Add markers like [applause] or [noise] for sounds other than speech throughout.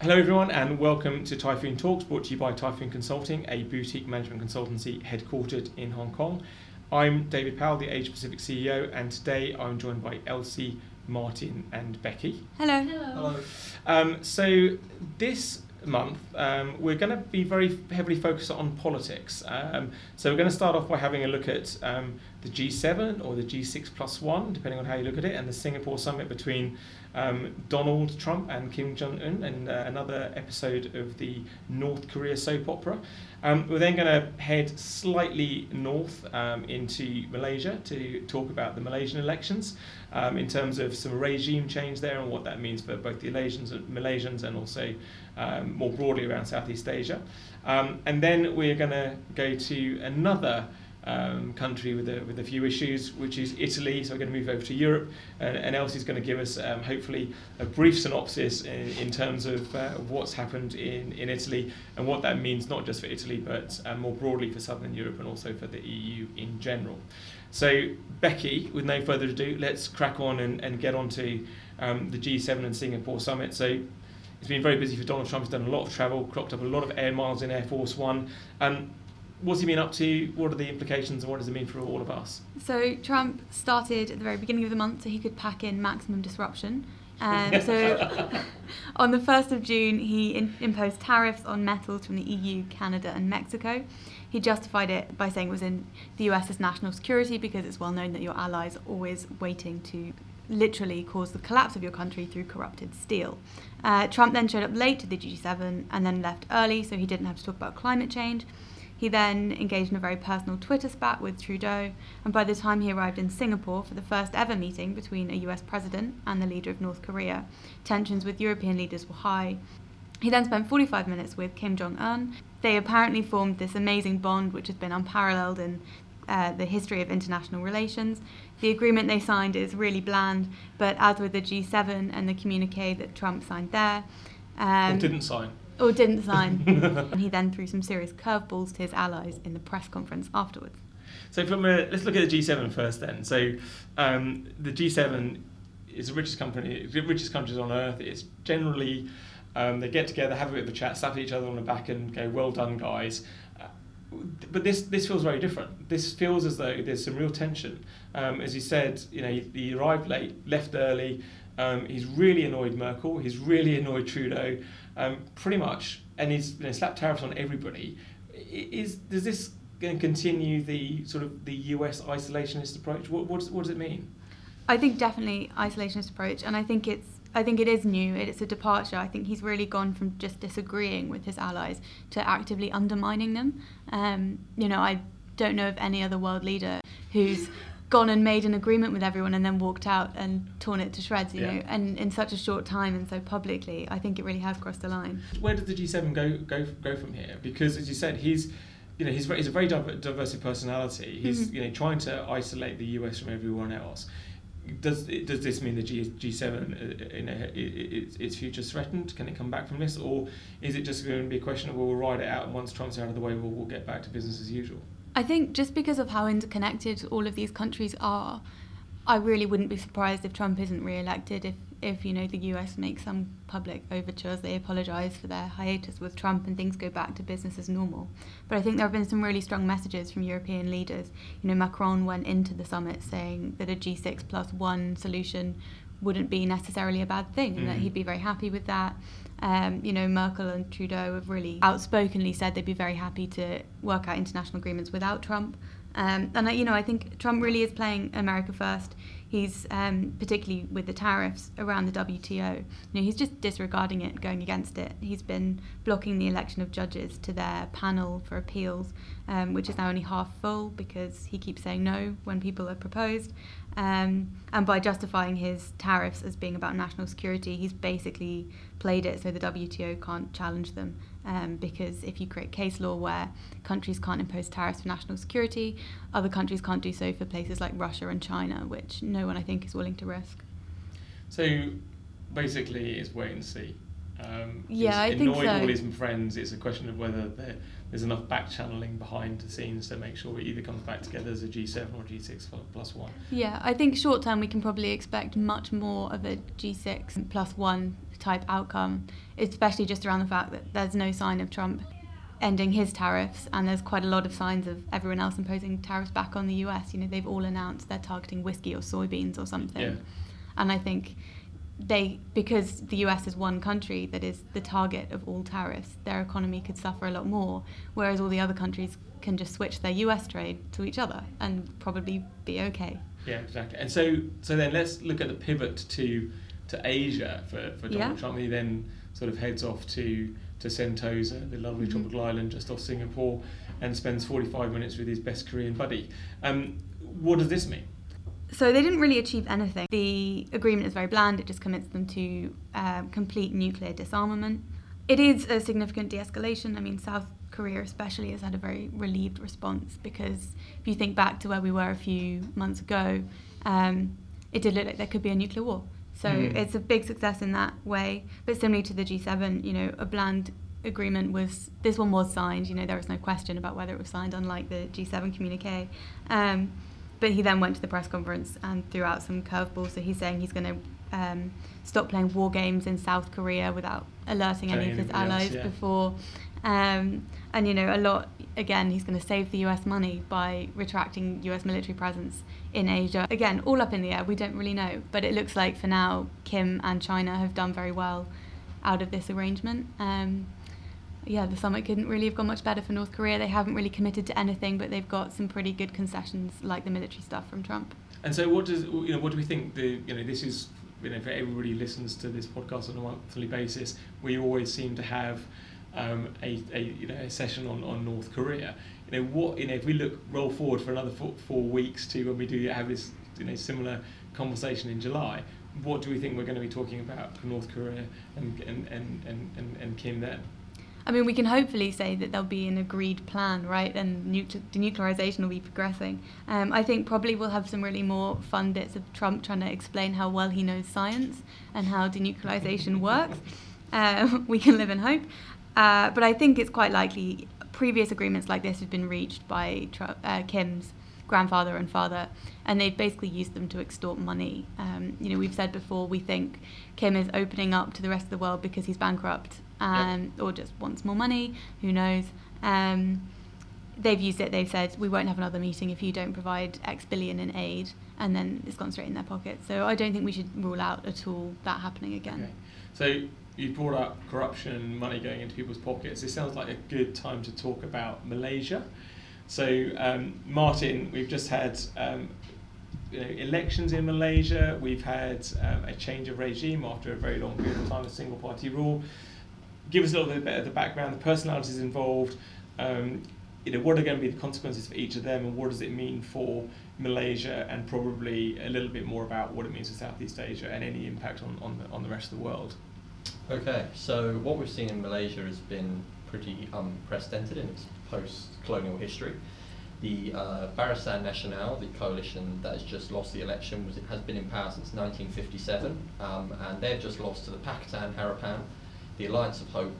Hello, everyone, and welcome to Typhoon Talks, brought to you by Typhoon Consulting, a boutique management consultancy headquartered in Hong Kong. I'm David Powell, the Asia Pacific CEO, and today I'm joined by Elsie, Martin, and Becky. Hello. Hello. Um, so, this month, um, we're going to be very heavily focused on politics. Um, so, we're going to start off by having a look at um, the G7 or the G6 plus one, depending on how you look at it, and the Singapore summit between um, Donald Trump and Kim Jong un, and uh, another episode of the North Korea soap opera. Um, we're then going to head slightly north um, into Malaysia to talk about the Malaysian elections um, in terms of some regime change there and what that means for both the Malaysians and, Malaysians and also um, more broadly around Southeast Asia. Um, and then we're going to go to another um, country with a, with a few issues, which is Italy. So we're going to move over to Europe, and, and Elsie's going to give us um, hopefully a brief synopsis in, in terms of uh, what's happened in, in Italy and what that means not just for Italy but uh, more broadly for Southern Europe and also for the EU in general. So Becky, with no further ado, let's crack on and, and get on to um, the G7 and Singapore summit. So it's been very busy for Donald Trump. He's done a lot of travel, clocked up a lot of air miles in Air Force One. Um, what's he been up to? What are the implications and what does it mean for all of us? So Trump started at the very beginning of the month so he could pack in maximum disruption. Um, so [laughs] on the 1st of June, he in- imposed tariffs on metals from the EU, Canada, and Mexico. He justified it by saying it was in the US's national security because it's well known that your allies are always waiting to literally cause the collapse of your country through corrupted steel. Uh, Trump then showed up late to the G7 and then left early so he didn't have to talk about climate change. He then engaged in a very personal Twitter spat with Trudeau, and by the time he arrived in Singapore for the first ever meeting between a US president and the leader of North Korea, tensions with European leaders were high. He then spent 45 minutes with Kim Jong un. They apparently formed this amazing bond which has been unparalleled in uh, the history of international relations. The agreement they signed is really bland, but as with the G7 and the communique that Trump signed there, um, or didn't sign or didn't sign. and [laughs] he then threw some serious curveballs to his allies in the press conference afterwards. So from a, let's look at the G7 first then. So um, the G7 is the richest company, the richest countries on earth. It's generally um, they get together, have a bit of a chat, slap each other on the back, and go, "Well done, guys." Uh, but this this feels very different. This feels as though there's some real tension. Um, as you said, you know, he, he arrived late, left early. Um, he's really annoyed Merkel. He's really annoyed Trudeau um, pretty much, and he's you know, slapped tariffs on everybody. Is does this going to continue the sort of the US isolationist approach? What what does, what does it mean? I think definitely isolationist approach, and I think it's I think it is new. It's a departure. I think he's really gone from just disagreeing with his allies to actively undermining them. Um, you know, I don't know of any other world leader who's gone and made an agreement with everyone and then walked out and torn it to shreds, you yeah. know, and in such a short time and so publicly, I think it really has crossed the line. Where does the G7 go go go from here? Because as you said, he's you know he's he's a very diverse personality. He's mm-hmm. you know trying to isolate the US from everyone else. Does does this mean the G G seven uh, you know its, its future threatened? Can it come back from this, or is it just going to be a question of well, we'll ride it out and once Trump's out of the way, we'll, we'll get back to business as usual? I think just because of how interconnected all of these countries are, I really wouldn't be surprised if Trump isn't re-elected. If, if you know the U.S. makes some public overtures, they apologise for their hiatus with Trump, and things go back to business as normal. But I think there have been some really strong messages from European leaders. You know, Macron went into the summit saying that a G6 plus one solution wouldn't be necessarily a bad thing, and mm. that he'd be very happy with that. Um, you know, Merkel and Trudeau have really outspokenly said they'd be very happy to work out international agreements without Trump. Um, and you know, I think Trump really is playing America first. He's um, particularly with the tariffs around the WTO. You know, he's just disregarding it, going against it. He's been blocking the election of judges to their panel for appeals, um, which is now only half full because he keeps saying no when people are proposed. Um, and by justifying his tariffs as being about national security, he's basically played it so the WTO can't challenge them. Um, because if you create case law where countries can't impose tariffs for national security, other countries can't do so for places like Russia and China, which no one, I think, is willing to risk. So basically, it's wait and see. Um, yeah, I think so. all his friends. It's a question of whether they're there's enough back channeling behind the scenes to make sure it either comes back together as a G7 or G6 plus one. Yeah, I think short term we can probably expect much more of a G6 plus one type outcome, especially just around the fact that there's no sign of Trump ending his tariffs, and there's quite a lot of signs of everyone else imposing tariffs back on the US. You know, they've all announced they're targeting whiskey or soybeans or something. Yeah. And I think they, because the US is one country that is the target of all tariffs, their economy could suffer a lot more, whereas all the other countries can just switch their US trade to each other and probably be okay. Yeah, exactly. And so, so then let's look at the pivot to to Asia for, for Donald Yeah. Trump. He then sort of heads off to to Sentosa, the lovely Mhm. tropical island just off Singapore, and spends 45 minutes with his best Korean buddy. Um, what does this mean? So they didn't really achieve anything. The agreement is very bland. It just commits them to um, complete nuclear disarmament. It is a significant de-escalation. I mean, South Korea especially has had a very relieved response because if you think back to where we were a few months ago, um, it did look like there could be a nuclear war. So Mhm. it's a big success in that way. But similarly to the G7, you know, a bland agreement was this one was signed. You know, there was no question about whether it was signed, unlike the G7 communique. Um, but he then went to the press conference and threw out some curveballs. So he's saying he's going to um, stop playing war games in South Korea without alerting any of his else, allies yeah. before. Um, and you know, a lot again, he's going to save the US money by retracting US military presence in Asia. Again, all up in the air. We don't really know, but it looks like for now, Kim and China have done very well out of this arrangement. Um, yeah, the summit couldn't really have gone much better for North Korea. They haven't really committed to anything, but they've got some pretty good concessions, like the military stuff from Trump. And so, what does you know? What do we think? The you know, this is you know, for everybody listens to this podcast on a monthly basis, we always seem to have um, a, a you know a session on, on North Korea. You know, what you know, if we look roll forward for another four, four weeks to when we do have this you know similar conversation in July, what do we think we're going to be talking about for North Korea and, and, and, and, and Kim then? I mean, we can hopefully say that there'll be an agreed plan, right? And nucle- denuclearization will be progressing. Um, I think probably we'll have some really more fun bits of Trump trying to explain how well he knows science and how denuclearization works. Uh, [laughs] we can live in hope. Uh, but I think it's quite likely previous agreements like this have been reached by Tru- uh, Kim's grandfather and father, and they've basically used them to extort money. Um, you know, we've said before we think Kim is opening up to the rest of the world because he's bankrupt, um, or just wants more money. Who knows? Um, they've used it. They've said we won't have another meeting if you don't provide X billion in aid, and then it's gone straight in their pocket. So I don't think we should rule out at all that happening again. Okay. So you brought up corruption, money going into people's pockets. It sounds like a good time to talk about Malaysia. So um, Martin, we've just had um, you know, elections in Malaysia. We've had um, a change of regime after a very long period of time of single party rule. Give us a little bit of the background, the personalities involved. Um, you know, what are going to be the consequences for each of them, and what does it mean for Malaysia, and probably a little bit more about what it means for Southeast Asia and any impact on, on, the, on the rest of the world. Okay, so what we've seen in Malaysia has been pretty unprecedented in its post-colonial history. The uh, Barisan Nasional, the coalition that has just lost the election, was, has been in power since 1957, um, and they've just lost to the Pakatan Harapan, the Alliance of Hope,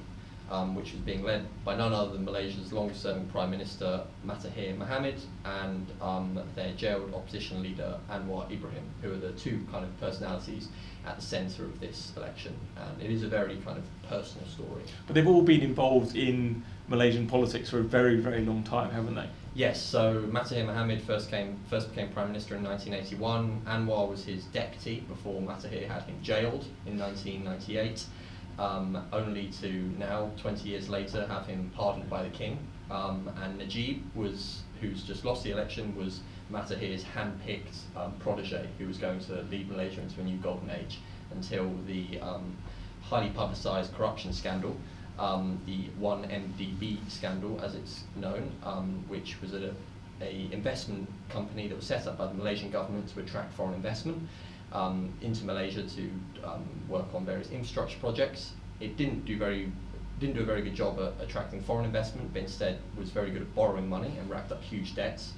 um, which was being led by none other than Malaysia's longest-serving Prime Minister Mahathir Mohamad and um, their jailed opposition leader Anwar Ibrahim, who are the two kind of personalities at the centre of this election. And it is a very kind of personal story. But they've all been involved in Malaysian politics for a very, very long time, haven't they? Yes, so Mahathir Mohamad first came first became prime minister in 1981. Anwar was his deputy before Mahathir had him jailed in 1998. Um, only to now, 20 years later, have him pardoned by the king. Um, and Najib was, who's just lost the election, was Mahathir's hand-picked um, protege, who was going to lead Malaysia into a new golden age until the um, highly publicised corruption scandal um, the 1MDB scandal, as it's known, um, which was a, a investment company that was set up by the Malaysian government to attract foreign investment um, into Malaysia to um, work on various infrastructure projects. It didn't do very didn't do a very good job at attracting foreign investment, but instead was very good at borrowing money and racked up huge debts.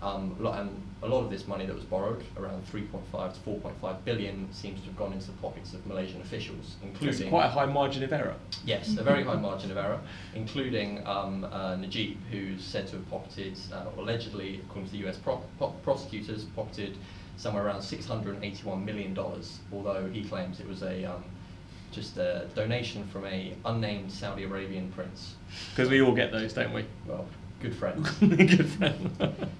Um, a lot, and a lot of this money that was borrowed, around 3.5 to 4.5 billion, seems to have gone into the pockets of Malaysian officials, including It's quite a high margin of error. Yes, a very high margin of error, including um, uh, Najib, who's said to have pocketed, uh, allegedly, according to the US pro- pro- prosecutors, pocketed somewhere around $681 million, although he claims it was a um, just a donation from a unnamed Saudi Arabian prince. Because we all get those, don't we? Well, good friend. [laughs] Good friend.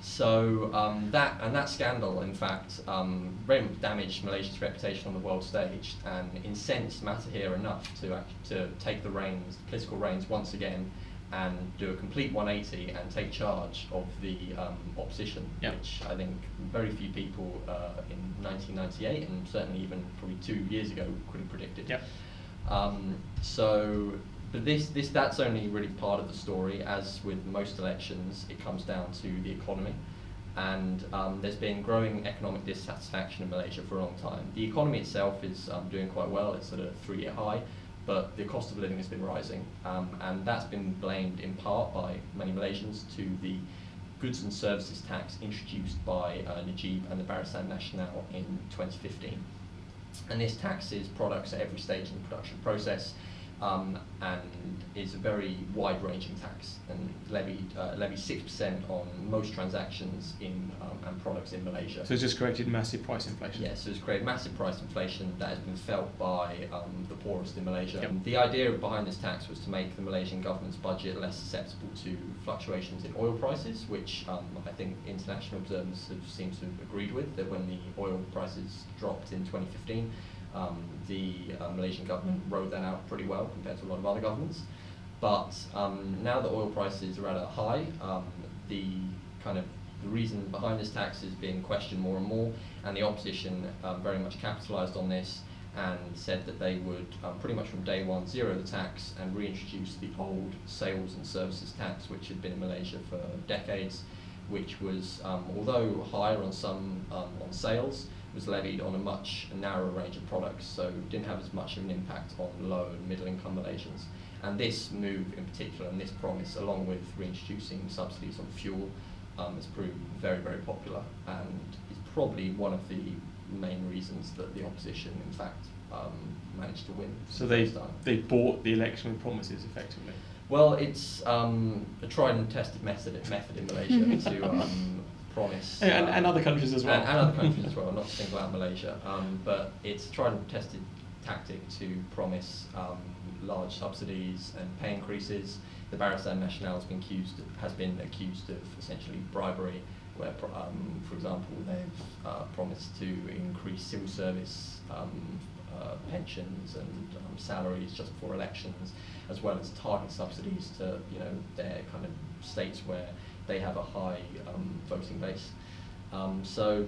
So um, that and that scandal, in fact, um, very much damaged Malaysia's reputation on the world stage and incensed Mahathir enough to act, to take the reins, political reins once again, and do a complete 180 and take charge of the um, opposition, which I think very few people uh, in 1998 and certainly even probably two years ago could have predicted. Um, so, but this, this, that's only really part of the story. As with most elections, it comes down to the economy. And um, there's been growing economic dissatisfaction in Malaysia for a long time. The economy itself is um, doing quite well, it's at a three year high, but the cost of living has been rising. Um, and that's been blamed in part by many Malaysians to the goods and services tax introduced by uh, Najib and the Barisan Nasional in 2015 and this taxes products at every stage in the production process um, and is a very wide-ranging tax and levied uh, six percent on most transactions in um, and products in Malaysia. So it's just created massive price inflation. Yes, so it's created massive price inflation that has been felt by um, the poorest in Malaysia. Yep. The idea behind this tax was to make the Malaysian government's budget less susceptible to fluctuations in oil prices, which um, I think international observers have seemed to have agreed with, that when the oil prices dropped in 2015, um, the uh, Malaysian government rode that out pretty well compared to a lot of other governments. But um, now that oil prices are at a high, um, the kind of the reason behind this tax is being questioned more and more, and the opposition um, very much capitalised on this and said that they would um, pretty much from day one zero the tax and reintroduce the old sales and services tax, which had been in Malaysia for decades, which was um, although higher on some on sales, was levied on a much narrower range of products, so didn't have as much of an impact on low and middle income Malaysians. And this move in particular, and this promise, along with reintroducing subsidies on fuel, um, has proved very, very popular and is probably one of the main reasons that the opposition, in fact, um, managed to win. So the they first they bought the election with promises effectively. Well, it's um, a tried and tested method, method in Malaysia [laughs] to um, promise. And- um, and other countries as well. And, and other [laughs] countries as well, not to single out Malaysia. Um, but it's a tried and tested tactic to promise um, large subsidies and pay increases. The Barisan Nasional has been accused has been accused of essentially bribery, where, um, for example, they've uh, promised to increase civil service um, uh, pensions and um, salaries just before elections, as well as target subsidies to you know their kind of states where they have a high um, voting base. Um, so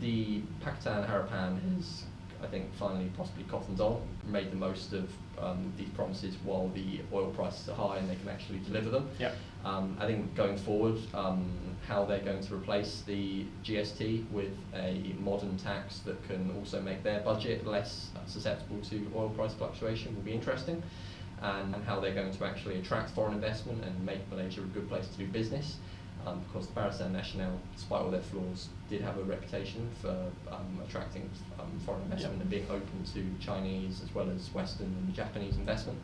the Pakatan Harapan has, I think, finally possibly cottoned on, made the most of um, these promises while the oil prices are high and they can actually deliver them. Yep. Um, I think going forward, um, how they're going to replace the GST with a modern tax that can also make their budget less susceptible to oil price fluctuation will be interesting. And how they're going to actually attract foreign investment and make Malaysia a good place to do business. Um, because the Barisan Nasional, despite all their flaws, did have a reputation for um, attracting um, foreign investment Yep. and being open to Chinese as well as Western and Japanese investment.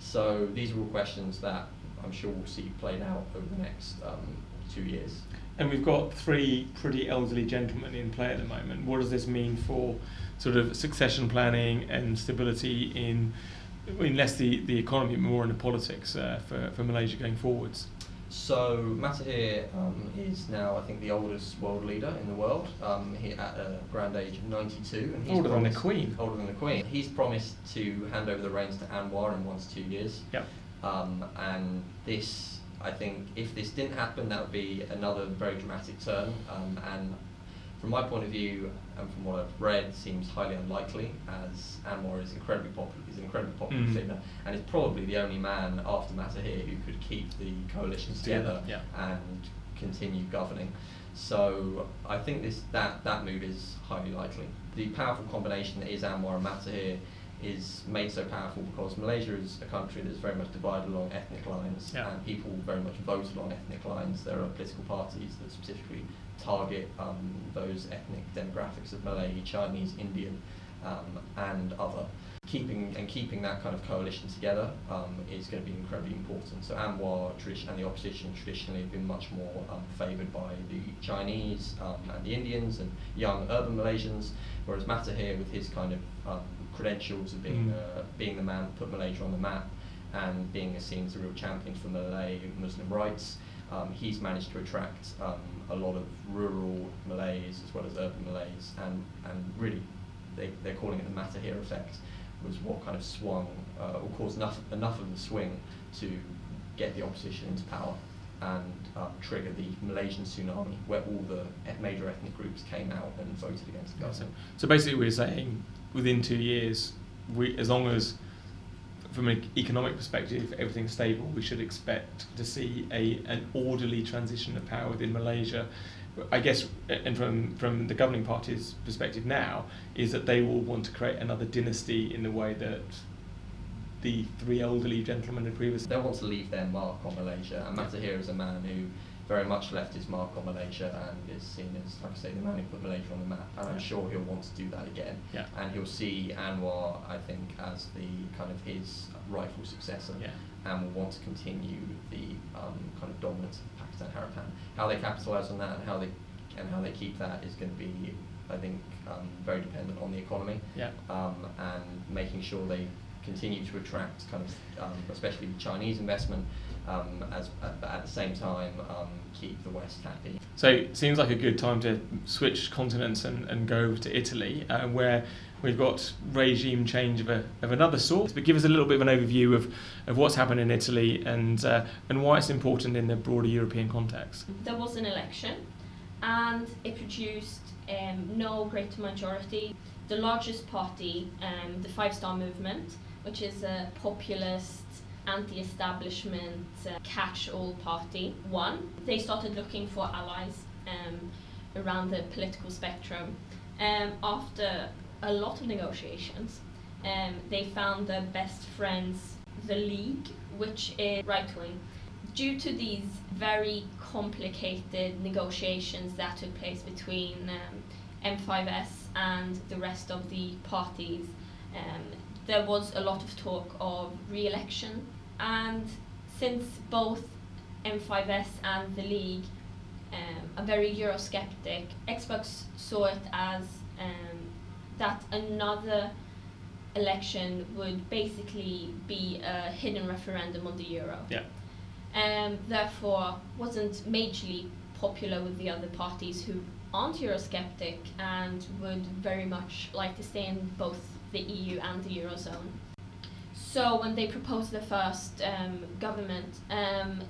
So these are all questions that I'm sure we'll see played out over the next um, two years. And we've got three pretty elderly gentlemen in play at the moment. What does this mean for sort of succession planning and stability in, in less the, the economy, more in the politics uh, for, for Malaysia going forwards? So Mahathir um, is now, I think, the oldest world leader in the world. Um, he at a grand age of 92, and he's Older than the Queen. Older than the Queen. He's promised to hand over the reins to Anwar in one to two years. Yep. Um, and this, I think, if this didn't happen, that would be another very dramatic turn. Um, and from my point of view, and from what I've read, seems highly unlikely, as Anwar is incredibly popular. He's an incredibly popular Mm. figure, and is probably the only man after Mahathir who could keep the coalition Together, yeah. and continue governing. So I think this that that move is highly likely. The powerful combination that is Anwar and Mahathir is made so powerful because Malaysia is a country that's very much divided along ethnic lines, Yeah. and people very much vote along ethnic lines. There are political parties that specifically target um, those ethnic demographics of Malay, Chinese, Indian, um, and other. Keeping and keeping that kind of coalition together um, is going to be incredibly important. So Anwar tradition and the opposition traditionally have been much more um, favoured by the Chinese um, and the Indians and young urban Malaysians, whereas Mahathir, with his kind of um, credentials of being Mm. uh, being the man who put Malaysia on the map and being seen as a real champion for Malay Muslim rights, um, he's managed to attract um, a lot of rural Malays as well as urban Malays, and, and really they, they're calling it the Mahathir effect, was what kind of swung uh, or caused enough, enough of the swing to get the opposition into power and um, trigger the Malaysian tsunami, where all the e- major ethnic groups came out and voted against the Yeah, so, government. so basically, we're saying within two years, we, as long as from an economic perspective everything's stable, we should expect to see a an orderly transition of power within Malaysia. I guess, and from from the governing party's perspective now, is that they will want to create another dynasty in the way that the three elderly gentlemen had previously. They want to leave their mark on Malaysia, and Mahathir is a man who very much left his mark on Malaysia and is seen as, like I say, the man who put Malaysia on the map. And I'm Yeah. sure he'll want to do that again. Yeah. And he'll see Anwar, I think, as the kind of his rightful successor. Yeah. And will want to continue the um, kind of dominance of Pakatan Harapan. How they capitalise on that and how they and how they keep that is going to be, I think, um, very dependent on the economy Yeah. um, and making sure they continue to attract kind of, um, especially Chinese investment, um, as at, but at the same time um, keep the West happy. So it seems like a good time to switch continents and, and go over to Italy, uh, where we've got regime change of, a, of another sort. But give us a little bit of an overview of, of what's happened in Italy and, uh, and why it's important in the broader European context. there was an election and it produced um, no great majority. The largest party, um, the Five Star Movement, which is a populist, anti establishment, uh, catch all party, won. They started looking for allies um, around the political spectrum. Um, after a lot of negotiations, um, they found their best friends, the League, which is right wing due to these very complicated negotiations that took place between um, M5S and the rest of the parties, um, there was a lot of talk of re election. And since both M5S and the League um, are very Eurosceptic, Xbox saw it as um, that another election would basically be a hidden referendum on the euro Yeah. um, therefore wasn't majorly popular with the other parties who aren't Eurosceptic and would very much like to stay in both the EU and the Eurozone. So when they proposed the first um, government, um,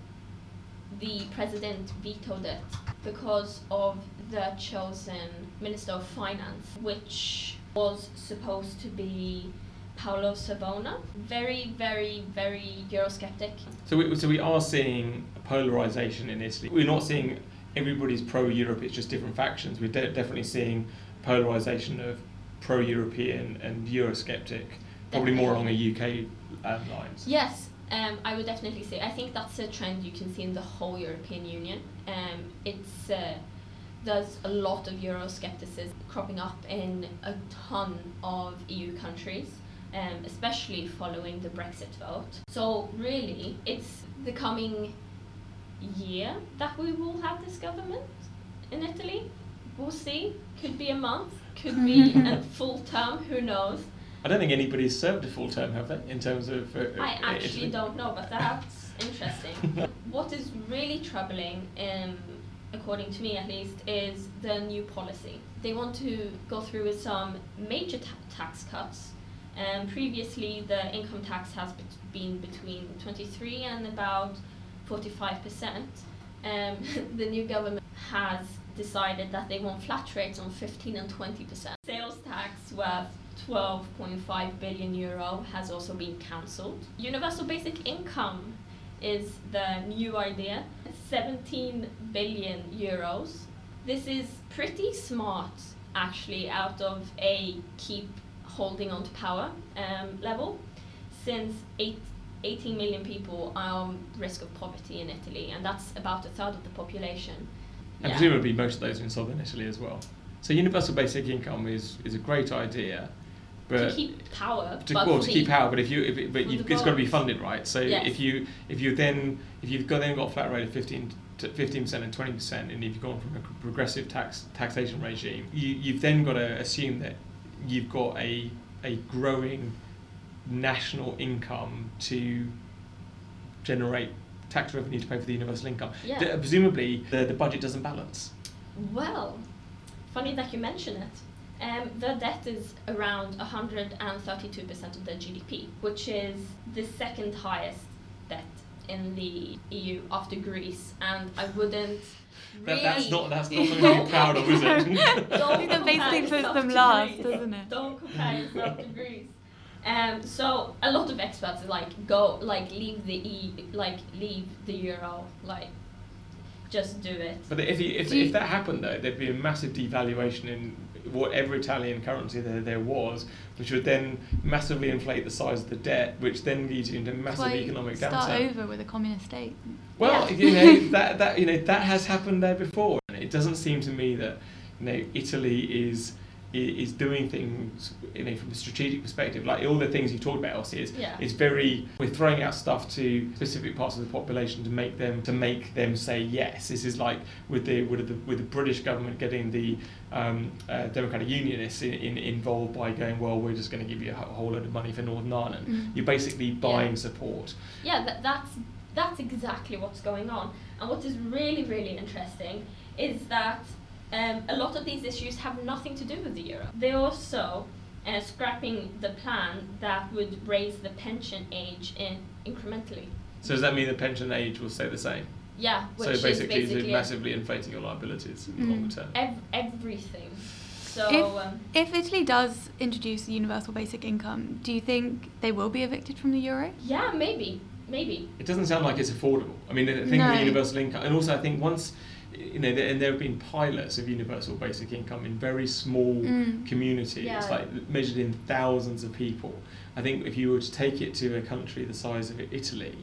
the president vetoed it because of the chosen Minister of Finance, which was supposed to be Paolo Savona. Very, very, very Eurosceptic. So we, so we are seeing a polarisation in Italy. We're not seeing everybody's pro-Europe, it's just different factions. We're de- definitely seeing polarisation of pro-European and Eurosceptic, probably more along a UK um, lines. Yes, um, I would definitely say. I think that's a trend you can see in the whole European Union. Um, it's uh, there's a lot of Euroscepticism cropping up in a ton of EU countries, um, especially following the Brexit vote. So really, it's the coming year that we will have this government in Italy. We'll see. Could be a month. Could be [laughs] a full term. Who knows? I don't think anybody's served a full term, have they, in terms of. Uh, I uh, actually Italy? don't know, but that's [laughs] interesting. what is really troubling, um, according to me at least, is the new policy. They want to go through with some major ta- tax cuts. Um, previously, the income tax has bet- been between 23 and about 45 percent. Um, [laughs] the new government has decided that they want flat rates on 15 and 20 percent. Sales tax worth 12.5 billion euro has also been cancelled. Universal basic income is the new idea. 17 billion euros. This is pretty smart actually out of a keep holding on to power um, level, since eight, 18 million people are on risk of poverty in Italy, and that's about a third of the population. And Yeah. presumably most of those are in southern Italy as well. So universal basic income is, is a great idea, but to keep power, to, but well, to keep power, but if you if it, but you've, it's got to be funded, right? So Yes. if you if you then if you've got then got a flat rate of fifteen to fifteen percent and twenty percent, and if you've gone from a progressive tax taxation regime, you you've then got to assume that you've got a a growing national income to generate tax revenue to pay for the universal income. Yeah. D- presumably, the, the budget doesn't balance. Well, funny that you mention it. Um, the debt is around 132% of the GDP, which is the second highest debt in the EU after Greece, and I wouldn't. That, that's not that's not [laughs] something to be proud of, is it? Don't That [laughs] basically compare puts yourself them to last, Greece. doesn't it? Don't compare yourself to Greece. Um, so a lot of experts are like go like leave the e like leave the euro like just do it. But if, you, if, if that happened, though, there'd be a massive devaluation in whatever Italian currency there, there was, which would then massively inflate the size of the debt, which then leads you into massive economic start downturn. over with a communist state. Well, Yeah. you know [laughs] that that you know that has happened there before. And it doesn't seem to me that you know Italy is is doing things you know from a strategic perspective. Like all the things you talked about, Elsie, is Yeah. is very we're throwing out stuff to specific parts of the population to make them to make them say yes. This is like with the with the with the British government getting the um, uh, Democratic Unionists in, in, involved by going, well, we're just going to give you a whole load of money for Northern Ireland. Mm. You're basically buying support. Yeah, that, that's that's exactly what's going on. And what is really really interesting is that um, a lot of these issues have nothing to do with the euro. They're also uh, scrapping the plan that would raise the pension age in incrementally. So does that mean the pension age will stay the same? Yeah, which So is basically, basically massively inflating your liabilities in the Mm. longer term. ev- everything. So If- um, If Italy does introduce a universal basic income, do you think they will be evicted from the euro? yeah, maybe, maybe. It doesn't sound like it's affordable. I mean, the thing No. with universal income, and also I think once, you know, there, and there have been pilots of universal basic income in very small Mm. communities, Yeah. like measured in thousands of people. I think if you were to take it to a country the size of Italy,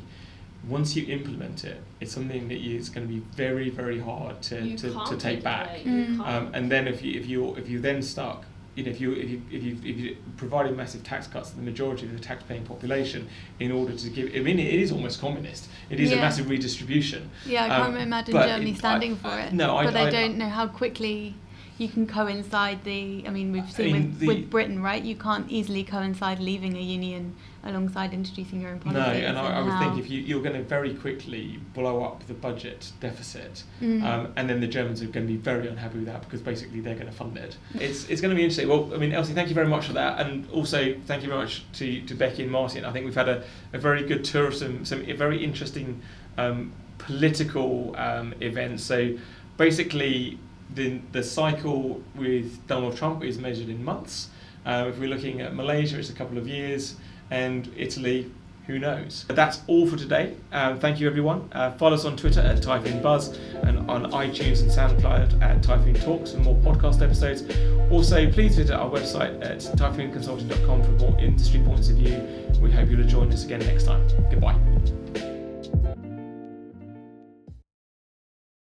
once you implement it, it's something that is going to be very, very hard to, you to, to take back. Mm. Um, and then if you if you if you then stuck, you know, if you if you if you if you provided massive tax cuts to the majority of the tax-paying population in order to give, I mean, it is almost communist. It is a massive redistribution. Yeah, I Um, can't imagine Germany it- standing I- for it. no, I- but I, I- don't know how quickly you can coincide the. I mean, we've seen with, the- with Britain, right? You can't easily coincide leaving a union alongside introducing your own No, and I, I would think if you you're going to very quickly blow up the budget deficit, Mm. um, and then the Germans are going to be very unhappy with that because basically they're going to fund it. It's it's going to be interesting. Well, I mean, Elsie, thank you very much for that, and also thank you very much to, to Becky and Martin. I think we've had a, a very good tour of some some very interesting um, political um, events. So basically, the the cycle with Donald Trump is measured in months. Uh, if we're looking at Malaysia, it's a couple of years, and Italy, who knows? But that's all for today. Um, thank you, everyone. Uh, follow us on Twitter at Typhoon Buzz and on iTunes and SoundCloud at Typhoon Talks for more podcast episodes. Also, please visit our website at typhoonconsulting.com for more industry points of view. We hope you'll join us again next time. Goodbye.